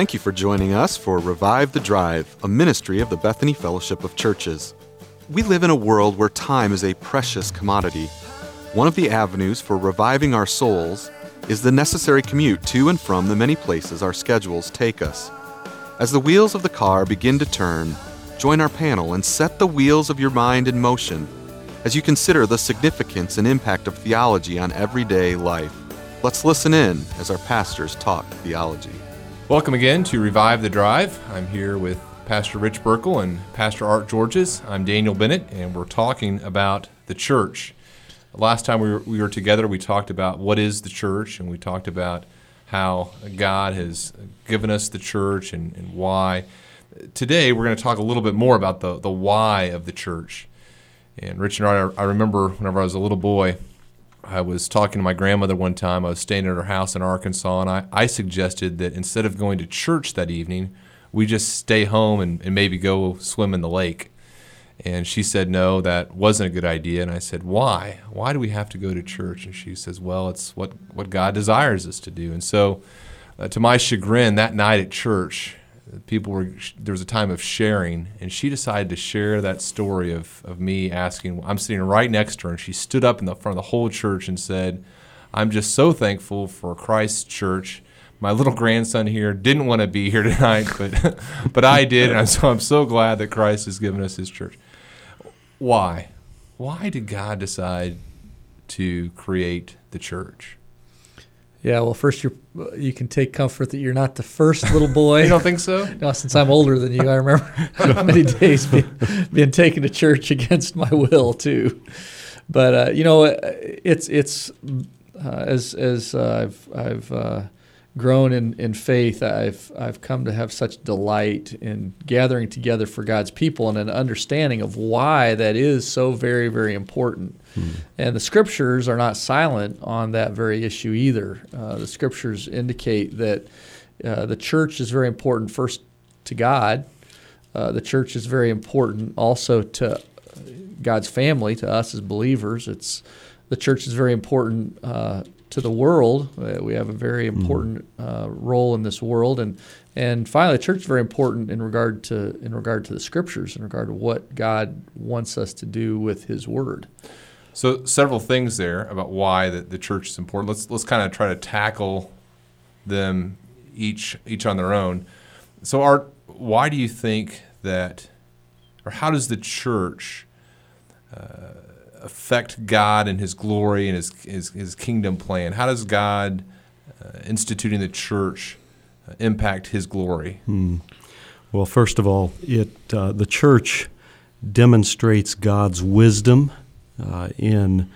Thank you for joining us for Revive the Drive, a ministry of the Bethany Fellowship of Churches. We live in a world where time is a precious commodity. One of the avenues for reviving our souls is the necessary commute to and from the many places our schedules take us. As the wheels of the car begin to turn, join our panel and set the wheels of your mind in motion as you consider the significance and impact of theology on everyday life. Let's listen in as our pastors talk theology. Welcome again to Revive the Drive. I'm here with Pastor Rich Burkle and Pastor Art Georges. I'm Daniel Bennett, and we're talking about the church. Last time we were, we were together, we talked about what is the church, and we talked about how God has given us the church and, and why. Today, we're going to talk a little bit more about the, the why of the church. And Rich and Art, I remember whenever I was a little boy, I was talking to my grandmother one time. I was staying at her house in Arkansas, and I, I suggested that instead of going to church that evening, we just stay home and, and maybe go swim in the lake. And she said, no, that wasn't a good idea. And I said, why? Why do we have to go to church? And she says, well, it's what, what God desires us to do. And so, uh, to my chagrin, that night at church, people were there was a time of sharing and she decided to share that story of, of me asking i'm sitting right next to her and she stood up in the front of the whole church and said i'm just so thankful for christ's church. My little grandson here didn't want to be here tonight but but i did and so i'm so glad that christ has given us his church. Why? Why did god decide to create the church yeah, well, first you you can take comfort that you're not the first little boy. you don't think so? No, since I'm older than you, I remember how many days being, being taken to church against my will too. But uh, you know, it's it's uh, as as uh, I've I've uh, grown in, in faith, I've I've come to have such delight in gathering together for God's people and an understanding of why that is so very very important. Hmm. And the scriptures are not silent on that very issue either. Uh, the scriptures indicate that uh, the church is very important first to God. Uh, the church is very important also to God's family, to us as believers. It's the church is very important uh, to the world. Uh, we have a very hmm. important uh, role in this world, and and finally, the church is very important in regard to in regard to the scriptures, in regard to what God wants us to do with His Word. So several things there about why the, the church is important. Let's let's kind of try to tackle them each each on their own. So Art, why do you think that, or how does the church uh, affect God and His glory and His His, his kingdom plan? How does God uh, instituting the church uh, impact His glory? Hmm. Well, first of all, it uh, the church demonstrates God's wisdom uh, in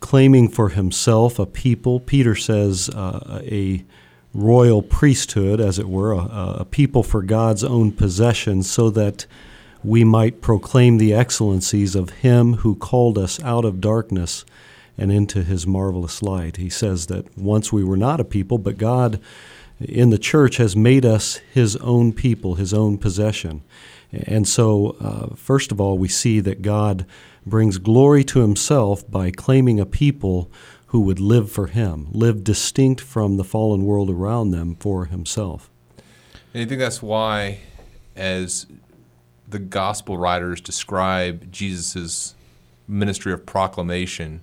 claiming for himself a people. Peter says uh, a royal priesthood, as it were, a, a, people for God's own possession, so that we might proclaim the excellencies of him who called us out of darkness and into his marvelous light. He says that once we were not a people, but God in the church has made us his own people, his own possession. And so, uh, first of all, we see that God brings glory to himself by claiming a people who would live for him, live distinct from the fallen world around them for himself. And you think that's why, as the gospel writers describe Jesus' ministry of proclamation,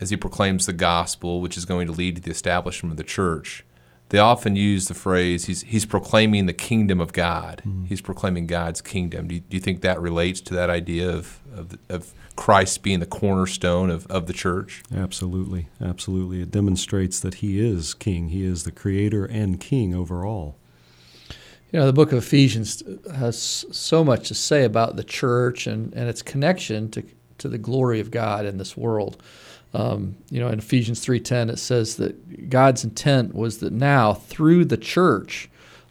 as he proclaims the gospel, which is going to lead to the establishment of the church, they often use the phrase he's, he's proclaiming the kingdom of God. Mm-hmm. He's proclaiming God's kingdom. Do you, do you, think that relates to that idea of, of, of, Christ being the cornerstone of, of the church? Absolutely. Absolutely. It demonstrates that he is king, he is the creator and king over all. You know, the book of Ephesians has so much to say about the church and, and its connection to, to the glory of God in this world. Um, you know, in Ephesians 3:10 it says that God's intent was that now through the church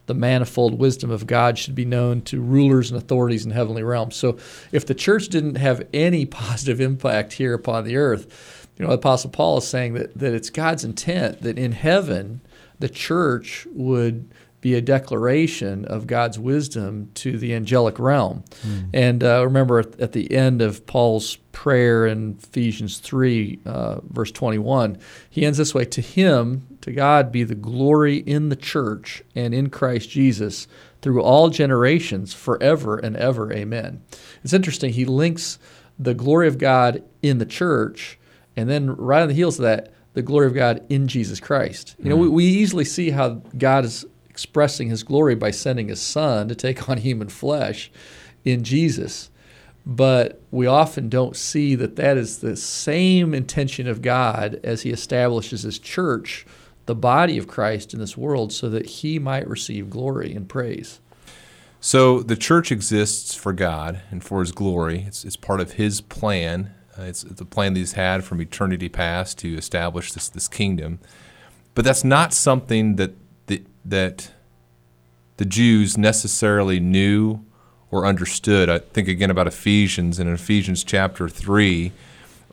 the manifold wisdom of God should be known to rulers and authorities in heavenly realms. So if the church didn't have any positive impact here upon the earth, you know, apostle Paul is saying that that it's God's intent that in heaven the church would be a declaration of God's wisdom to the angelic realm. Mm. And uh, remember at, at, the end of Paul's prayer in Ephesians 3, uh, verse 21, he ends this way To him, to God, be the glory in the church and in Christ Jesus through all generations, forever and ever. Amen. It's interesting. He links the glory of God in the church, and then right on the heels of that, the glory of God in Jesus Christ. You know, mm. we, we easily see how God is expressing his glory by sending his son to take on human flesh in Jesus. But we often don't see that that is the same intention of God as he establishes his church, the body of Christ in this world, so that he might receive glory and praise. So the church exists for God and for his glory. It's, it's part of his plan. Uh, it's the plan that he's had from eternity past to establish this, this kingdom. But that's not something that that the Jews necessarily knew or understood. I think again about Ephesians, and in Ephesians chapter 3,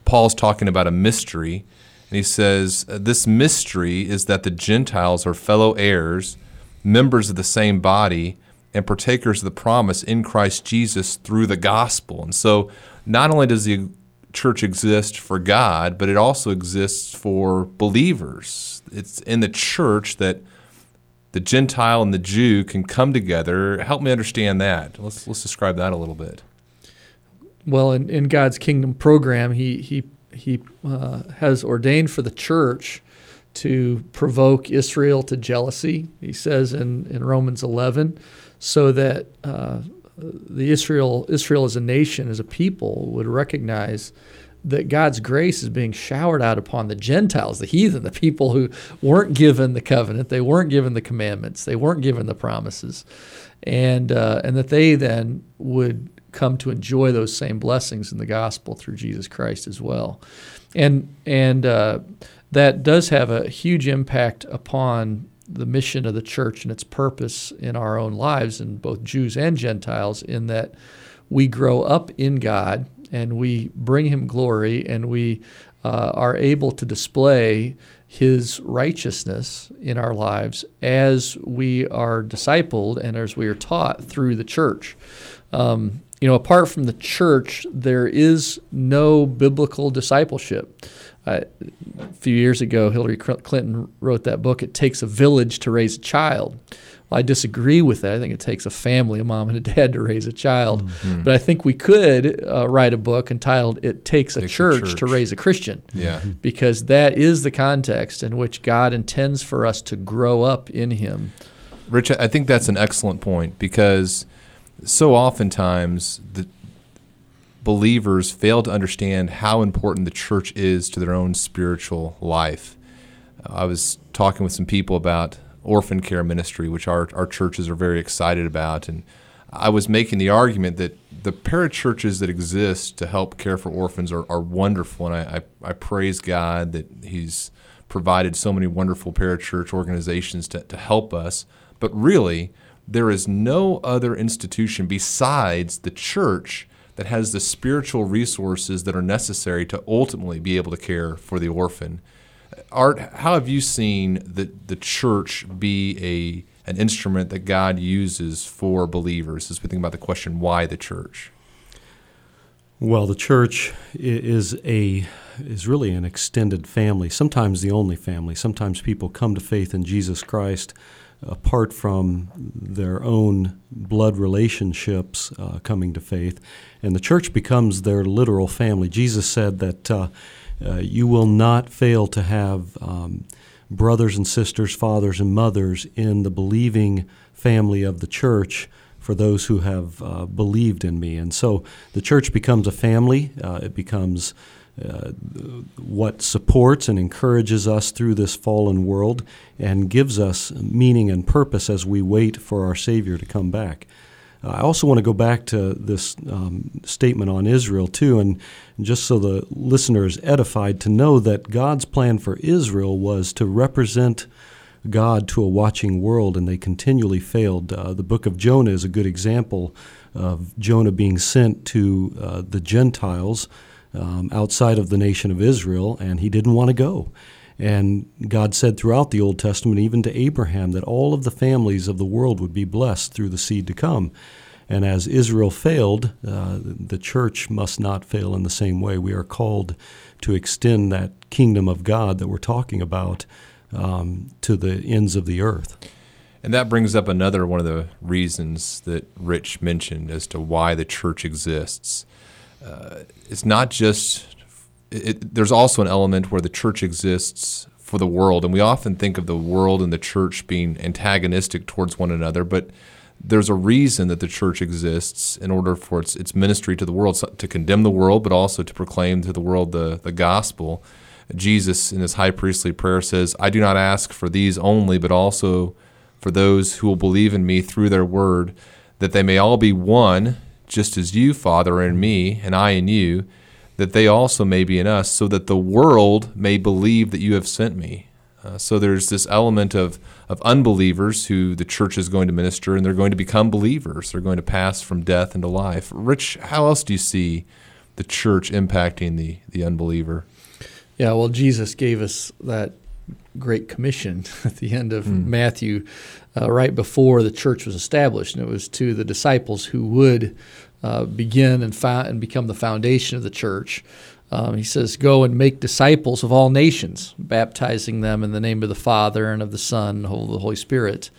Paul's talking about a mystery. And he says, uh, This mystery is that the Gentiles are fellow heirs, members of the same body, and partakers of the promise in Christ Jesus through the gospel. And so, not only does the church exist for God, but it also exists for believers. It's in the church that the Gentile and the Jew can come together. Help me understand that. Let's let's describe that a little bit. Well, in, in God's kingdom program, He He He uh, has ordained for the church to provoke Israel to jealousy. He says in, in Romans 11, so that uh, the Israel Israel as a nation, as a people, would recognize that God's grace is being showered out upon the Gentiles, the heathen, the people who weren't given the covenant, they weren't given the commandments, they weren't given the promises, and uh, and that they then would come to enjoy those same blessings in the gospel through Jesus Christ as well, and and uh, that does have a huge impact upon the mission of the church and its purpose in our own lives, in both Jews and Gentiles, in that we grow up in God and we bring him glory and we uh, are able to display his righteousness in our lives as we are discipled and as we are taught through the church. Um, you know, apart from the church, there is no biblical discipleship. Uh, a few years ago, Hillary Clinton wrote that book, It Takes a Village to Raise a Child. Well, I disagree with that. I think it takes a family, a mom and a dad, to raise a child. Mm-hmm. But I think we could uh, write a book entitled "It Takes, a, church a, church to Raise a Christian." Yeah, because that is the context in which God intends for us to grow up in Him. Rich, I think that's an excellent point because so oftentimes the believers fail to understand how important the church is to their own spiritual life. I was talking with some people about orphan care ministry, which our, our churches are very excited about. And I was making the argument that the parachurches that exist to help care for orphans are, are wonderful. And I, I, I praise God that He's provided so many wonderful parachurch organizations to, to help us. But really, there is no other institution besides the church that has the spiritual resources that are necessary to ultimately be able to care for the orphan. Art, how have you seen the, the church be a an instrument that God uses for believers as we think about the question, why the church? Well, the church is a is really an extended family. Sometimes the only family. Sometimes people come to faith in Jesus Christ apart from their own blood relationships uh, coming to faith, and the church becomes their literal family. Jesus said that uh, uh, you will not fail to have um, brothers and sisters, fathers and mothers in the believing family of the church for those who have uh, believed in me. And so the church becomes a family, uh, it becomes uh, what supports and encourages us through this fallen world and gives us meaning and purpose as we wait for our Savior to come back. Uh, I also want to go back to this um, statement on Israel, too, and just so the listener is edified to know that God's plan for Israel was to represent God to a watching world, and they continually failed. Uh, the book of Jonah is a good example of Jonah being sent to uh, the Gentiles um, outside of the nation of Israel, and he didn't want to go. And God said throughout the Old Testament, even to Abraham, that all of the families of the world would be blessed through the seed to come. And as Israel failed, uh, the church must not fail in the same way. We are called to extend that kingdom of God that we're talking about um, to the ends of the earth. And that brings up another one of the reasons that Rich mentioned as to why the church exists. Uh, it's not just, it, there's also an element where the church exists for the world. And we often think of the world and the church being antagonistic towards one another, but there's a reason that the church exists in order for its, its ministry to the world, to condemn the world, but also to proclaim to the world the, the gospel. Jesus, in his high priestly prayer, says, I do not ask for these only, but also for those who will believe in me through their word, that they may all be one, just as you, Father, in me, and I in you, that they also may be in us, so that the world may believe that you have sent me. Uh, so there's this element of, of unbelievers who the church is going to minister, and they're going to become believers. They're going to pass from death into life. Rich, how else do you see the church impacting the, the unbeliever? Yeah, well, Jesus gave us that great commission at the end of mm. Matthew, uh, right before the church was established, and it was to the disciples who would uh, begin and, found, and become the foundation of the church. Um, he says, Go and make disciples of all nations, baptizing them in the name of the Father and of the Son and of the Holy Spirit,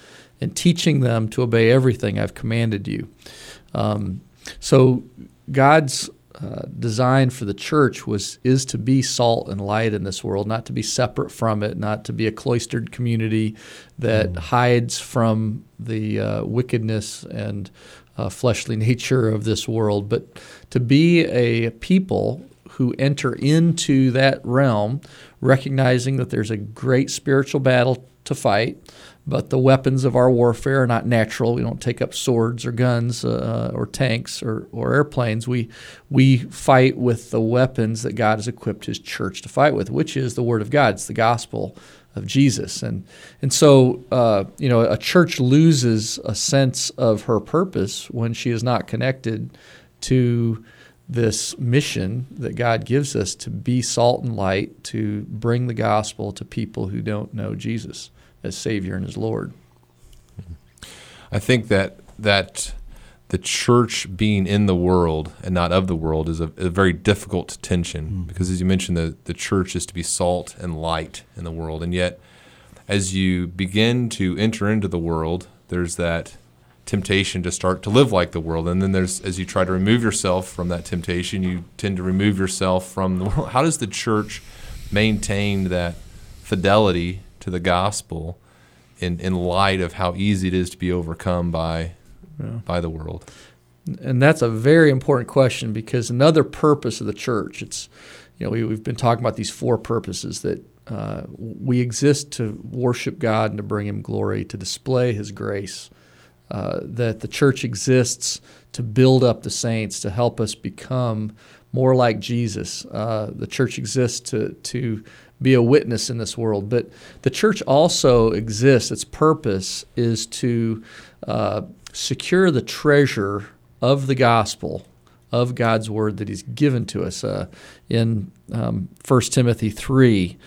and teaching them to obey everything I've commanded you. Um, so, God's uh, design for the church was is to be salt and light in this world, not to be separate from it, not to be a cloistered community that mm. hides from the uh, wickedness and uh, fleshly nature of this world, but to be a people who enter into that realm, recognizing that there's a great spiritual battle to fight, but the weapons of our warfare are not natural. We don't take up swords or guns uh, or tanks or, or airplanes. We, we fight with the weapons that God has equipped His church to fight with, which is the Word of God. It's the gospel of Jesus. And, and so, uh, you know, a church loses a sense of her purpose when she is not connected to this mission that God gives us to be salt and light, to bring the gospel to people who don't know Jesus as Savior and as Lord. I think that that the church being in the world and not of the world is a, a very difficult tension mm. because, as you mentioned, the, the church is to be salt and light in the world. And yet, as you begin to enter into the world, there's that temptation to start to live like the world. And then there's, as you try to remove yourself from that temptation, you tend to remove yourself from the world. How does the church maintain that fidelity to the gospel in, in light of how easy it is to be overcome by, yeah. by the world? And that's a very important question because another purpose of the church, it's, you know, we, we've been talking about these four purposes that uh, we exist to worship God and to bring Him glory, to display His grace, uh, that the church exists to build up the saints, to help us become more like Jesus. Uh, the church exists to, to be a witness in this world. But the church also exists, its purpose is to uh, secure the treasure of the gospel. Of God's word that He's given to us. Uh, in um, 1 Timothy 3,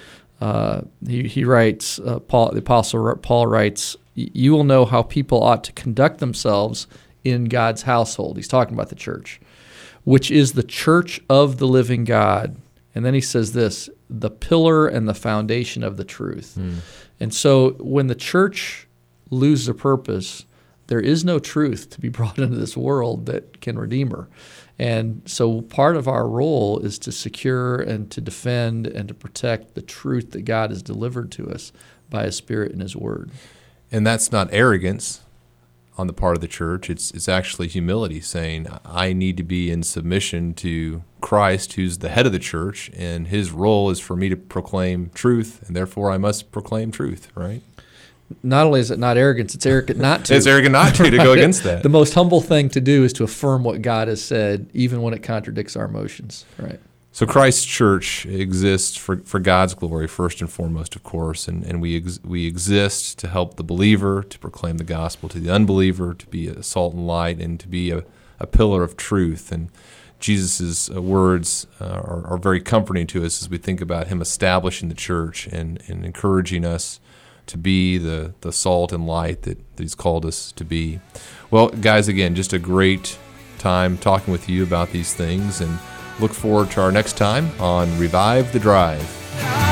uh, he, he writes, uh, Paul, the Apostle Paul writes, You will know how people ought to conduct themselves in God's household. He's talking about the church, which is the church of the living God. And then he says this the pillar and the foundation of the truth. Mm. And so when the church loses a purpose, there is no truth to be brought into this world that can redeem her. And so part of our role is to secure and to defend and to protect the truth that God has delivered to us by His Spirit and His Word. And that's not arrogance on the part of the church. It's it's actually humility, saying I need to be in submission to Christ, who's the head of the church, and His role is for me to proclaim truth, and therefore I must proclaim truth. Right? Not only is it not arrogance, it's arrogant not to. it's arrogant not to to go against that. The most humble thing to do is to affirm what God has said, even when it contradicts our emotions. Right. So Christ's church exists for, for God's glory first and foremost, of course, and, and we ex, we exist to help the believer, to proclaim the gospel to the unbeliever, to be a salt and light, and to be a, a pillar of truth. And Jesus' uh, words uh, are, are, very comforting to us as we think about him establishing the church and, and encouraging us to be the, the salt and light that, that he's called us to be. Well, guys, again, just a great time talking with you about these things and look forward to our next time on Revive the Drive.